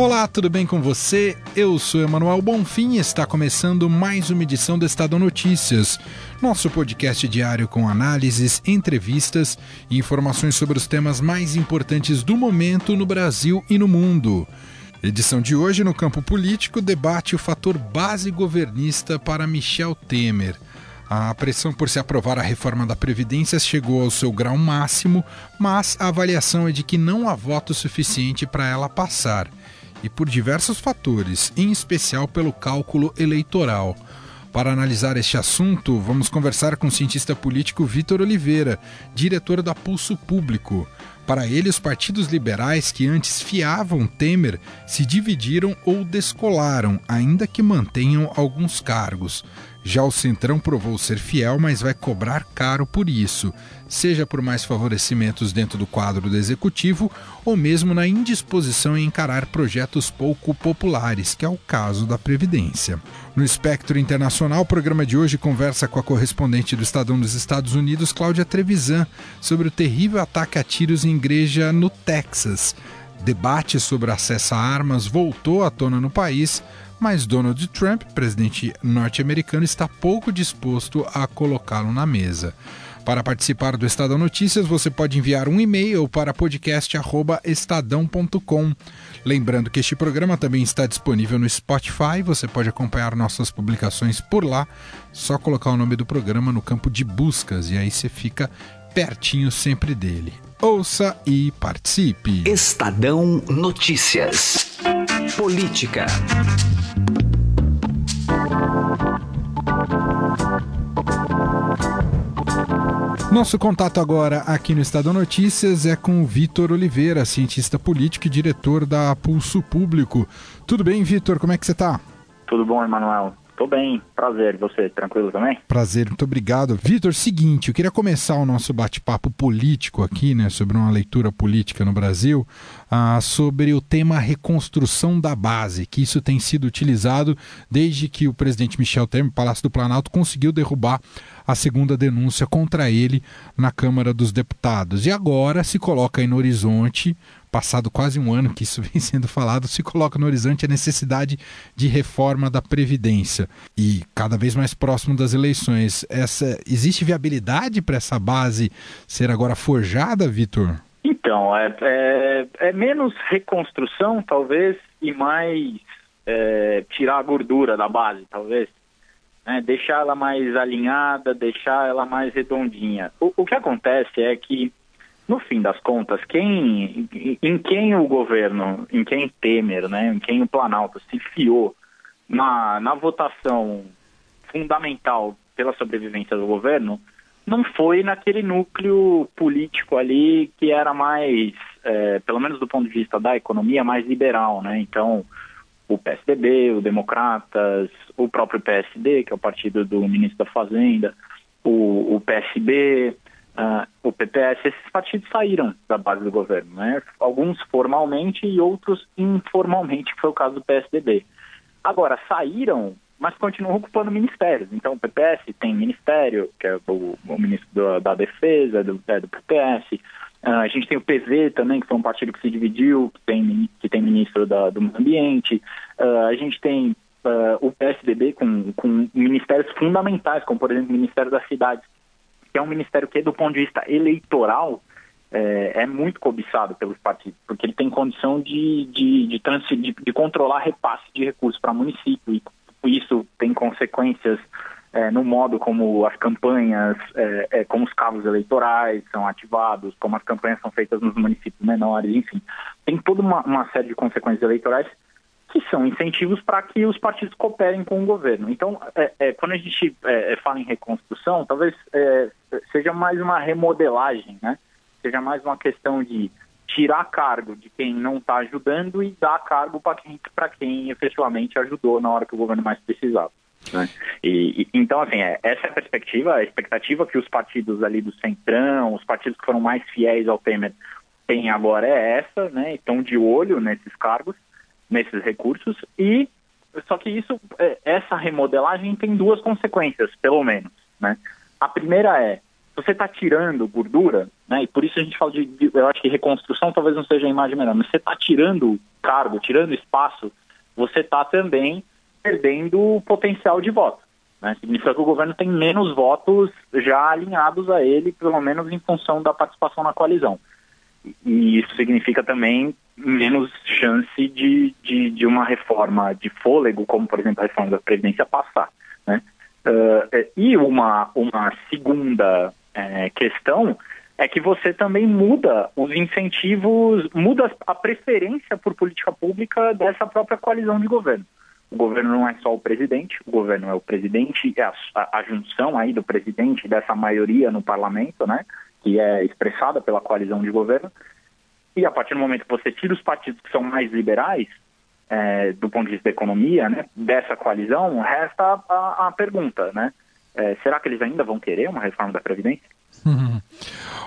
Olá, tudo bem com você? Eu sou Emanuel Bonfim e está começando mais uma edição do Estadão Notícias, nosso podcast diário com análises, entrevistas e informações sobre os temas mais importantes do momento no Brasil e no mundo. Edição de hoje, no campo político, debate o fator base governista para Michel Temer. A pressão por se aprovar a reforma da Previdência chegou ao seu grau máximo, mas a avaliação é de que não há voto suficiente para ela passar e por diversos fatores, em especial pelo cálculo eleitoral. Para analisar este assunto, vamos conversar com o cientista político Vitor Oliveira, diretor da Pulso Público. Para ele, os partidos liberais que antes fiavam Temer se dividiram ou descolaram, ainda que mantenham alguns cargos. Já o Centrão provou ser fiel, mas vai cobrar caro por isso, seja por mais favorecimentos dentro do quadro do executivo ou mesmo na indisposição em encarar projetos pouco populares, que é o caso da Previdência. No espectro internacional, o programa de hoje conversa com a correspondente do Estadão dos Estados Unidos, Cláudia Trevisan, sobre o terrível ataque a tiros em igreja no Texas. Debate sobre acesso a armas voltou à tona no país mas Donald Trump, presidente norte-americano, está pouco disposto a colocá-lo na mesa. Para participar do Estadão Notícias, você pode enviar um e-mail para podcast@estadão.com. Lembrando que este programa também está disponível no Spotify, você pode acompanhar nossas publicações por lá. Só colocar o nome do programa no campo de buscas e aí você fica pertinho sempre dele. Ouça e participe. Estadão Notícias. Política. Nosso contato agora aqui no Estadão Notícias é com o Vitor Oliveira, cientista político e diretor da Pulso Público. Tudo bem, Vitor? Como é que você está? Tudo bom, Emanuel. Tô bem, prazer. E você, tranquilo também? Prazer, muito obrigado. Vitor, seguinte, eu queria começar o nosso bate-papo político aqui, né, sobre uma leitura política no Brasil, ah, sobre o tema reconstrução da base, que isso tem sido utilizado desde que o presidente Michel Temer, Palácio do Planalto, conseguiu derrubar a segunda denúncia contra ele na Câmara dos Deputados. E agora se coloca aí no horizonte passado quase um ano que isso vem sendo falado, se coloca no horizonte a necessidade de reforma da Previdência. E cada vez mais próximo das eleições, essa existe viabilidade para essa base ser agora forjada, Vitor? Então, é, é, é, menos reconstrução, talvez, e mais é, tirar a gordura da base, talvez. Né? Deixar ela mais alinhada, deixar ela mais redondinha. O, o que acontece é que no fim das contas, quem, em quem o governo, em quem Temer, né, em quem o Planalto se fiou na, na votação fundamental pela sobrevivência do governo, não foi naquele núcleo político ali que era mais, é, pelo menos do ponto de vista da economia, mais liberal, né? Então, o PSDB, o Democratas, o próprio PSD, que é o partido do ministro da Fazenda, o, o PSB, uh, o PPS, esses partidos saíram da base do governo, né? Alguns formalmente e outros informalmente, que foi o caso do PSDB. Agora, saíram, mas continuam ocupando ministérios. Então, o PPS tem ministério, que é o, o ministro do, da Defesa, do, é, do PPS. Ah, a gente tem o PV também, que foi um partido que se dividiu, que tem, que tem ministro da, do meio ambiente. Uh, a gente tem uh, o PSDB com, com ministérios fundamentais, como, por exemplo, o Ministério das Cidades, que é um ministério que, do ponto de vista eleitoral, é, é muito cobiçado pelos partidos, porque ele tem condição de, de, de, de, de controlar repasse de recursos para município, e isso tem consequências é, no modo como as campanhas, é, é, como os cabos eleitorais são ativados, como as campanhas são feitas nos municípios menores, enfim. Tem toda uma, uma série de consequências eleitorais que são incentivos para que os partidos cooperem com o governo. Então, é, é, quando a gente é, é fala em reconstrução, talvez é, seja mais uma remodelagem, né? Seja mais uma questão de tirar cargo de quem não está ajudando e dar cargo para quem, quem efetivamente ajudou na hora que o governo mais precisava. Né? E, e, então, assim, é, essa é a perspectiva, a expectativa que os partidos ali do Centrão, os partidos que foram mais fiéis ao Temer, tem agora é essa, né? Estão de olho nesses cargos, nesses recursos e só que isso, é, essa remodelagem tem duas consequências, pelo menos, né? A primeira é você está tirando gordura, né? E por isso a gente fala de, de, eu acho que reconstrução talvez não seja a imagem melhor, mas você está tirando cargo, tirando espaço, você está também perdendo potencial de voto. Né? Significa que o governo tem menos votos já alinhados a ele, pelo menos em função da participação na coalizão. E isso significa também menos chance de, de, de uma reforma de fôlego, como por exemplo a reforma da Previdência passar. Né? Uh, e uma, uma segunda é, questão é que você também muda os incentivos, muda a preferência por política pública dessa própria coalizão de governo. O governo não é só o presidente, o governo é o presidente, é a, a, junção aí do presidente dessa maioria no parlamento, né, que é expressada pela coalizão de governo. E a partir do momento que você tira os partidos que são mais liberais, é, do ponto de vista da economia, né, dessa coalizão, resta a, a pergunta, né? É, será que eles ainda vão querer uma reforma da Previdência?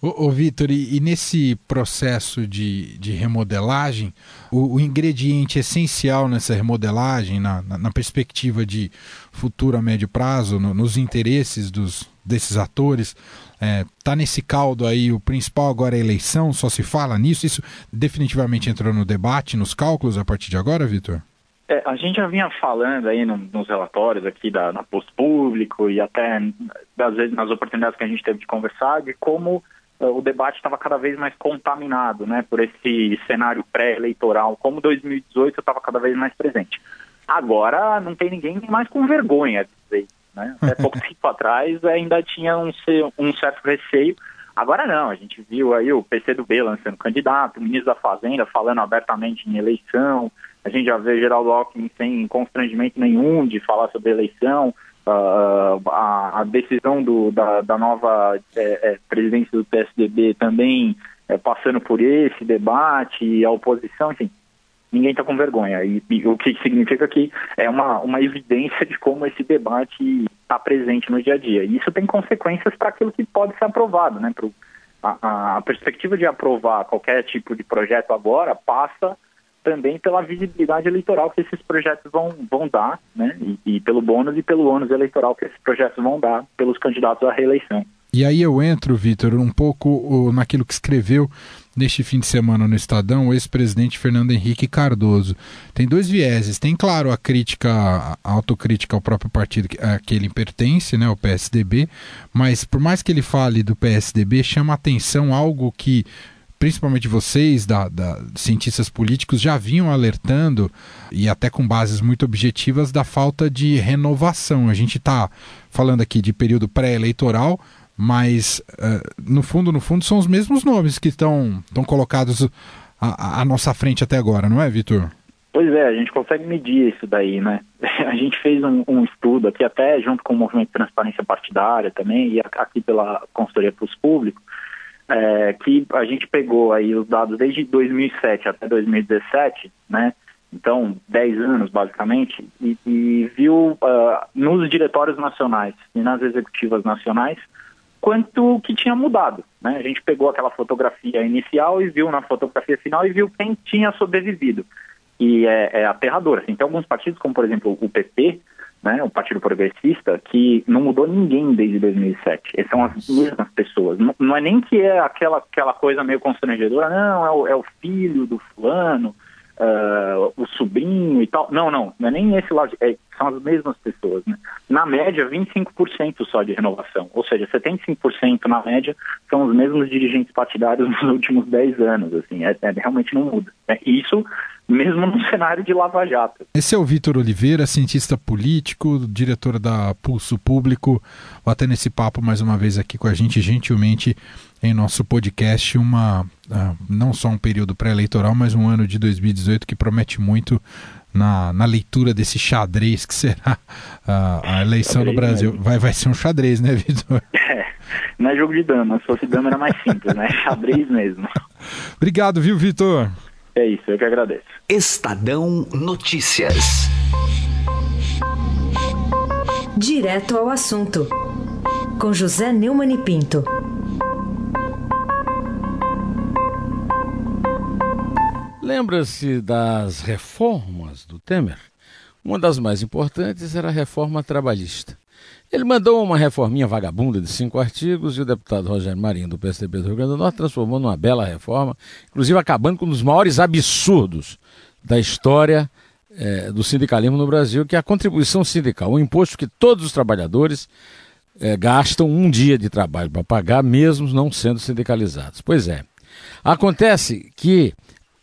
Ô, ô Vitor, e, e, nesse processo de, de remodelagem, o, o, ingrediente essencial nessa remodelagem, na, na, na, perspectiva de futuro a médio prazo, no, nos interesses dos, desses atores, é, tá nesse caldo aí, o principal agora é a eleição, só se fala nisso, isso definitivamente entrou no debate, nos cálculos a partir de agora, Vitor? É, a gente já vinha falando aí no, nos relatórios aqui da, na Posto Público e até das vezes nas oportunidades que a gente teve de conversar de como uh, o debate estava cada vez mais contaminado, né, por esse cenário pré-eleitoral, como 2018 estava cada vez mais presente. Agora não tem ninguém mais com vergonha de dizer né? Até pouco tempo atrás ainda tinha um, um certo receio. Agora não, a gente viu aí o PCdoB lançando candidato, o ministro da Fazenda falando abertamente em eleição, a gente já vê Geraldo Alckmin sem constrangimento nenhum de falar sobre eleição, uh, a, a, decisão do, da, da nova é, é, presidência do PSDB também é, passando por esse debate, a oposição, enfim, ninguém está com vergonha. E, e, o que significa que é uma, uma evidência de como esse debate está presente no dia a dia. E isso tem consequências para aquilo que pode ser aprovado, né? Pro, a, a perspectiva de aprovar qualquer tipo de projeto agora passa também pela visibilidade eleitoral que esses projetos vão, vão dar, né? E, e, pelo bônus e pelo ônus eleitoral que esses projetos vão dar pelos candidatos à reeleição. E aí eu entro, Vitor, um pouco naquilo que escreveu neste fim de semana no Estadão o ex-presidente Fernando Henrique Cardoso. Tem dois vieses. Tem, claro, a crítica, a autocrítica ao próprio partido a que ele pertence, né, o PSDB, mas por mais que ele fale do PSDB, chama atenção algo que principalmente vocês, da, da, cientistas políticos, já vinham alertando, e até com bases muito objetivas, da falta de renovação. A gente está falando aqui de período pré-eleitoral, mas uh, no fundo, no fundo, são os mesmos nomes que estão colocados à, nossa frente até agora, não é, Vitor? Pois é, a gente consegue medir isso daí, né? A gente fez um, um, estudo aqui, até junto com o Movimento Transparência Partidária também, e aqui pela Consultoria para os Públicos, é, que a gente pegou aí os dados desde 2007 até 2017, né? Então, 10 anos basicamente, e, e viu uh, nos diretórios nacionais e nas executivas nacionais quanto que tinha mudado. Né? A gente pegou aquela fotografia inicial e viu na fotografia final e viu quem tinha sobrevivido. E é, é aterrador. Assim, tem alguns partidos, como por exemplo o PP, né, o Partido Progressista, que não mudou ninguém desde 2007. Essas são as mesmas pessoas. Não, não, é nem que é aquela, aquela coisa meio constrangedora, não, é o, é o filho do fulano, uh, o sobrinho e tal. Não, não, não é nem esse lado, é, são as mesmas pessoas. Né? Na média, 25% só de renovação, ou seja, 75% na média são os mesmos dirigentes partidários nos últimos 10 anos. Assim, é, é realmente não muda. Né? E isso mesmo no cenário de Lava Jato. Esse é o Vitor Oliveira, cientista político, diretor da Pulso Público, batendo esse papo mais uma vez aqui com a gente, gentilmente, em nosso podcast, uma uh, não só um período pré-eleitoral, mas um ano de 2018 que promete muito na, na leitura desse xadrez que será uh, a eleição xadrez no Brasil. Vai, vai ser um xadrez, né, Vitor? É, não é jogo de dama, se fosse dama era mais simples, né? Xadrez mesmo. Obrigado, viu, Vitor? É isso, eu que agradeço. Estadão Notícias. Direto ao assunto. Com José Neumann e Pinto. Lembra-se das reformas do Temer? Uma das mais importantes era a reforma trabalhista. Ele mandou uma reforminha vagabunda de cinco artigos e o deputado Rogério Marinho, do PSDB do Rio Grande do Norte, transformou numa bela reforma, inclusive acabando com um dos maiores absurdos da história é, do sindicalismo no Brasil, que é a contribuição sindical, um imposto que todos os trabalhadores é, gastam um dia de trabalho para pagar, mesmo não sendo sindicalizados. Pois é. Acontece que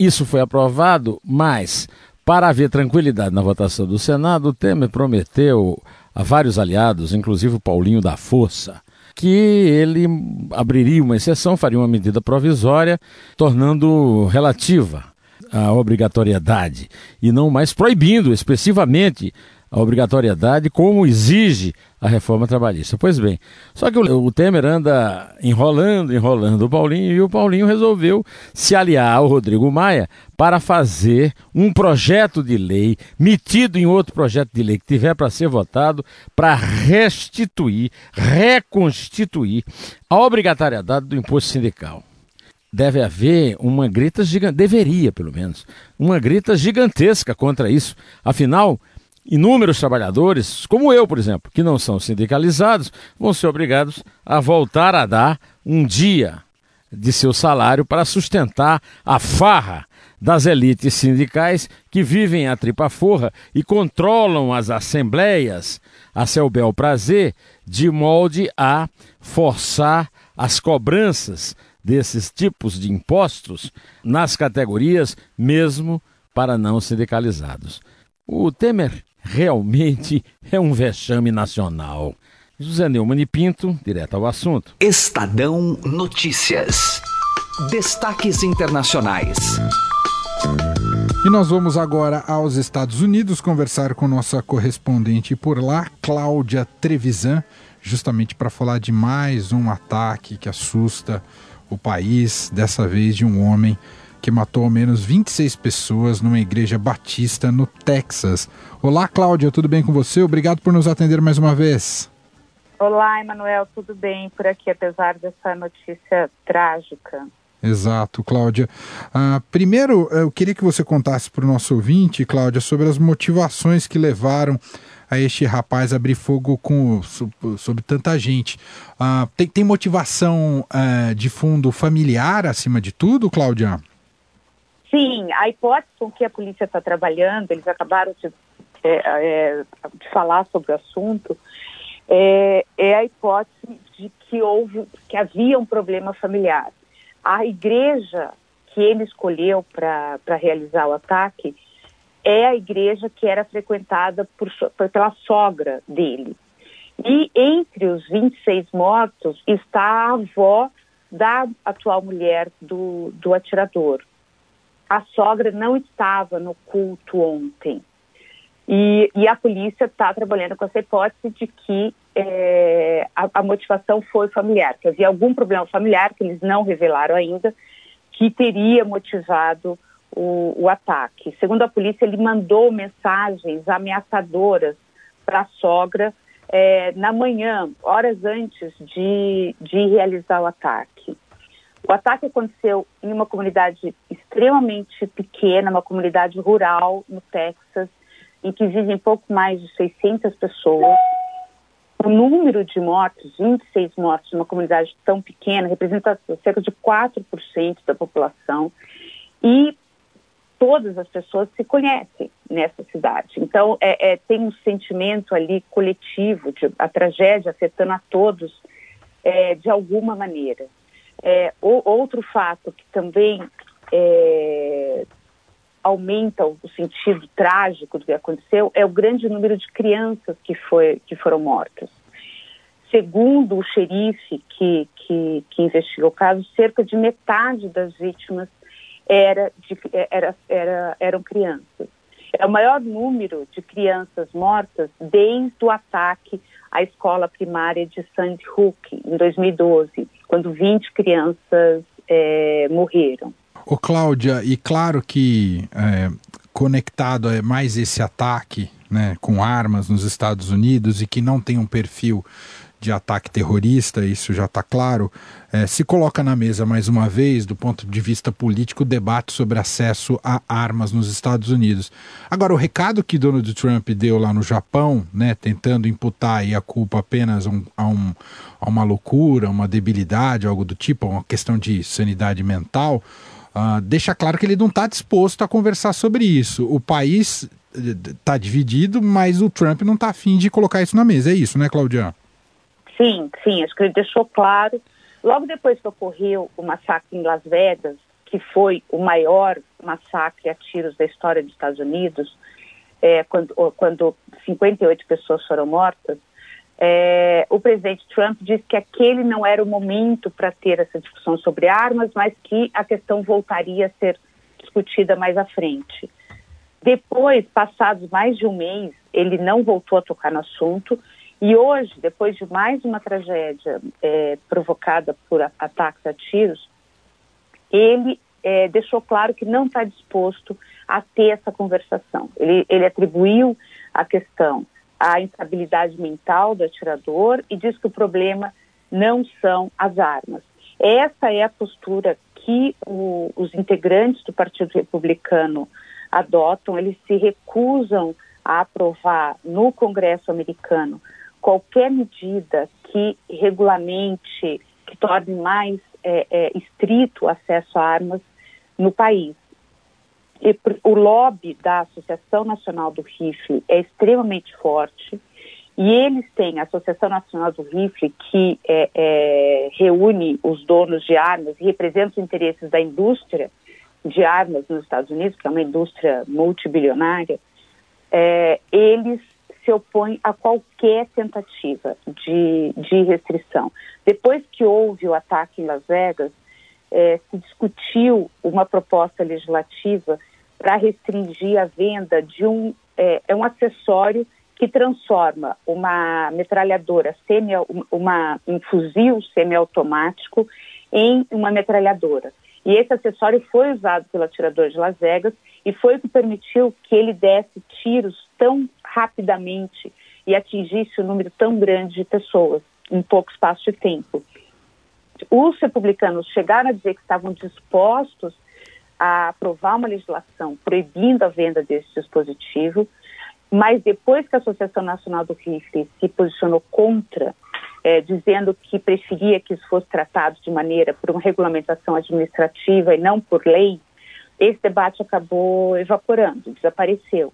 isso foi aprovado, mas para haver tranquilidade na votação do Senado, o Temer prometeu a vários aliados, inclusive o Paulinho da Força, que ele abriria uma exceção, faria uma medida provisória, tornando relativa a obrigatoriedade e não mais proibindo expressivamente a obrigatoriedade, como exige a reforma trabalhista. Pois bem, só que o, o, Temer anda enrolando, enrolando o Paulinho, e o Paulinho resolveu se aliar ao Rodrigo Maia para fazer um projeto de lei, metido em outro projeto de lei que tiver para ser votado, para restituir, reconstituir a obrigatoriedade do imposto sindical deve haver uma grita gigante, deveria pelo menos, uma grita gigantesca contra isso. Afinal, Inúmeros trabalhadores, como eu, por exemplo, que não são sindicalizados, vão ser obrigados a voltar a dar um dia de seu salário para sustentar a farra das elites sindicais que vivem a tripa forra e controlam as assembleias a seu bel prazer, de molde a forçar as cobranças desses tipos de impostos nas categorias mesmo para não sindicalizados. O Temer realmente é um vexame nacional. José Neumann Pinto, direto ao assunto. Estadão Notícias. Destaques internacionais. E nós vamos agora aos Estados Unidos conversar com nossa correspondente por lá, Cláudia Trevisan, justamente para falar de mais um ataque que assusta o país, dessa vez de um homem que matou ao menos 26 pessoas numa igreja batista no Texas. Olá, Cláudia, tudo bem com você? Obrigado por nos atender mais uma vez. Olá, Emanuel, tudo bem por aqui, apesar dessa notícia trágica. Exato, Cláudia. Ah, primeiro, eu queria que você contasse para o nosso ouvinte, Cláudia, sobre as motivações que levaram a este rapaz abrir fogo com, sobre tanta gente. Ah, tem, tem motivação ah, de fundo familiar acima de tudo, Cláudia? Sim, a hipótese com que a polícia está trabalhando, eles acabaram de, é, é, de, falar sobre o assunto, é, é, a hipótese de que houve, que havia um problema familiar. A igreja que ele escolheu para realizar o ataque é a igreja que era frequentada por, pela sogra dele. E entre os 26 mortos está a avó da atual mulher do, do atirador a sogra não estava no culto ontem. E, e a polícia está trabalhando com essa hipótese de que é, a, a, motivação foi familiar, que havia algum problema familiar que eles não revelaram ainda, que teria motivado o, o ataque. Segundo a polícia, ele mandou mensagens ameaçadoras para a sogra é, na manhã, horas antes de, de realizar o ataque. O ataque aconteceu em uma comunidade extremamente pequena, uma comunidade rural no Texas, em que vivem pouco mais de 600 pessoas. O número de mortos, 26 mortos numa comunidade tão pequena, representa cerca de 4% da população. E todas as pessoas se conhecem nessa cidade. Então, é, é, tem um sentimento ali coletivo, de a tragédia afetando a todos é, de alguma maneira. É, o, outro fato que também é, aumenta o sentido trágico do que aconteceu é o grande número de crianças que, foi, que foram mortas. Segundo o xerife que, que, que investigou o caso, cerca de metade das vítimas era de, era, era, eram crianças. É o maior número de crianças mortas desde o ataque à escola primária de Sandy Hook, em 2012, quando 20 crianças é, morreram. Ô Cláudia, e claro que é, conectado a mais esse ataque né, com armas nos Estados Unidos e que não tem um perfil de ataque terrorista, isso já está claro. É, se coloca na mesa mais uma vez, do ponto de vista político, o debate sobre acesso a armas nos Estados Unidos. Agora, o recado que Donald Trump deu lá no Japão, né, tentando imputar a culpa apenas um, a, um, a uma loucura, uma debilidade, algo do tipo, uma questão de sanidade mental, uh, deixa claro que ele não está disposto a conversar sobre isso. O país está dividido, mas o Trump não está afim de colocar isso na mesa. É isso, né, Claudia? Sim, sim. Acho que ele deixou claro. Logo depois que ocorreu o massacre em Las Vegas, que foi o maior massacre a tiros da história dos Estados Unidos, é, quando, quando 58 pessoas foram mortas, é, o presidente Trump disse que aquele não era o momento para ter essa discussão sobre armas, mas que a questão voltaria a ser discutida mais à frente. Depois, passados mais de um mês, ele não voltou a tocar no assunto. E hoje, depois de mais uma tragédia é, provocada por ataques a tiros, ele é, deixou claro que não está disposto a ter essa conversação. Ele, ele atribuiu a questão à instabilidade mental do atirador e diz que o problema não são as armas. Essa é a postura que o, os integrantes do Partido Republicano adotam, eles se recusam a aprovar no Congresso americano qualquer medida que regulamente, que torne mais é, é, estrito o acesso a armas no país. E o lobby da Associação Nacional do Rifle é extremamente forte e eles têm a Associação Nacional do Rifle que é, é reúne os donos de armas e representa os interesses da indústria de armas nos Estados Unidos, que é uma indústria multibilionária, é, eles se opõem a qualquer tentativa de, de restrição. Depois que houve o ataque em Las Vegas, é, se discutiu uma proposta legislativa para restringir a venda de um, é, é, um acessório que transforma uma metralhadora semi, uma, um fuzil semiautomático em uma metralhadora. E esse acessório foi usado pelo atirador de Las Vegas e foi o que permitiu que ele desse tiros tão rapidamente e atingisse um número tão grande de pessoas em pouco espaço de tempo. Os republicanos chegaram a dizer que estavam dispostos a aprovar uma legislação proibindo a venda desse dispositivo, mas depois que a Associação Nacional do Rifle se posicionou contra é, dizendo que preferia que isso fosse tratado de maneira por uma regulamentação administrativa e não por lei, esse debate acabou evaporando, desapareceu.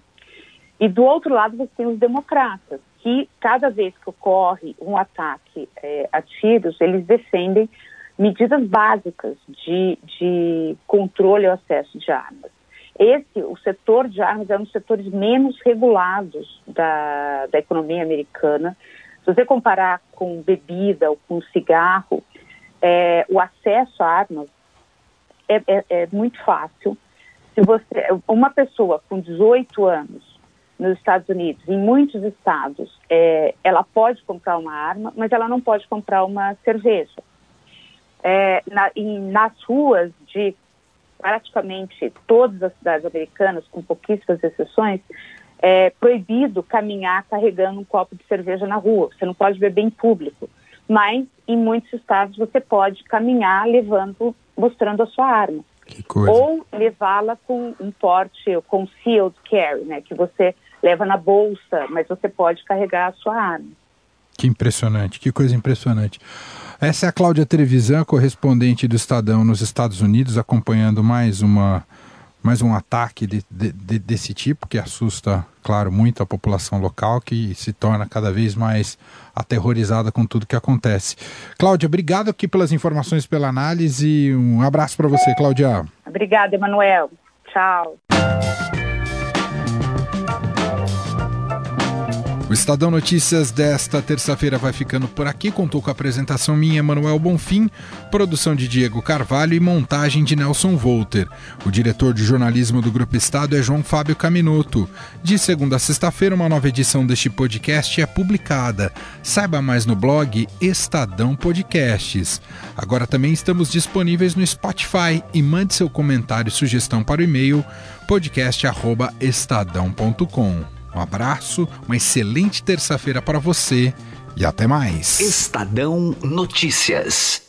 E do outro lado você tem os democratas, que cada vez que ocorre um ataque é, a tiros, eles defendem medidas básicas de, de controle ao acesso de armas. Esse, o setor de armas é um dos setores menos regulados da, da economia americana, se você comparar com bebida ou com cigarro, é, o acesso a armas é, é, é, muito fácil. Se você, uma pessoa com 18 anos nos Estados Unidos, em muitos estados, é, ela pode comprar uma arma, mas ela não pode comprar uma cerveja. É, na, nas ruas de praticamente todas as cidades americanas, com pouquíssimas exceções, é proibido caminhar carregando um copo de cerveja na rua. Você não pode beber em público. Mas em muitos estados você pode caminhar levando, mostrando a sua arma. Ou levá-la com um porte concealed carry, né, que você leva na bolsa, mas você pode carregar a sua arma. Que impressionante, que coisa impressionante. Essa é a Cláudia Trevisan, correspondente do Estadão nos Estados Unidos, acompanhando mais uma mais um ataque de, de, de, desse tipo que assusta, claro, muito a população local, que se torna cada vez mais aterrorizada com tudo que acontece. Cláudia, obrigado aqui pelas informações, pela análise. Um abraço para você, Cláudia. Obrigada, Emanuel. Tchau. O Estadão Notícias desta terça-feira vai ficando por aqui. Contou com a apresentação minha, Manuel Bonfim, produção de Diego Carvalho e montagem de Nelson Volter. O diretor de jornalismo do Grupo Estado é João Fábio Caminoto. De segunda a sexta-feira, uma nova edição deste podcast é publicada. Saiba mais no blog Estadão Podcasts. Agora também estamos disponíveis no Spotify e mande seu comentário e sugestão para o e-mail podcast@estadão.com. Um abraço, uma excelente terça-feira para você e até mais. Estadão Notícias.